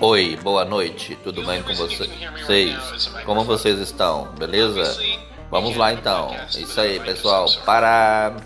Oi, boa noite, tudo bem com vocês? Como vocês estão? Beleza? Vamos lá então. É isso aí, pessoal. Para!